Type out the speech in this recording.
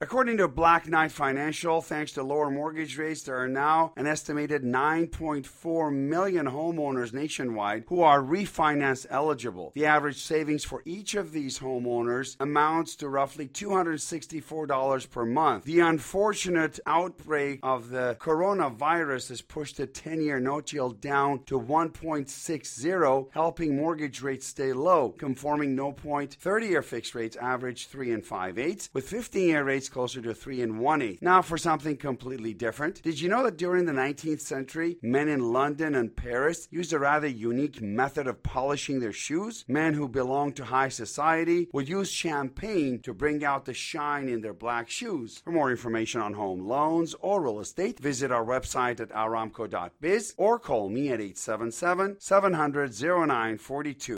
According to Black Knight Financial, thanks to lower mortgage rates, there are now an estimated 9.4 million homeowners nationwide who are refinance eligible. The average savings for each of these homeowners amounts to roughly $264 per month. The unfortunate outbreak of the coronavirus has pushed the 10 year note yield down to 1.60, helping mortgage rates stay low. Conforming no point 30 year fixed rates average 3 and 5 eighths, with 15 year rates closer to 3 and 1 Now, for something completely different, did you know that during the 19th century, men in London and Paris used a rather unique method of polishing their shoes? Men who belonged to high society would use champagne to bring out the shine in their black shoes. For more information on home loans or real estate, visit our website at aramco.biz or call me at 877 700 0942.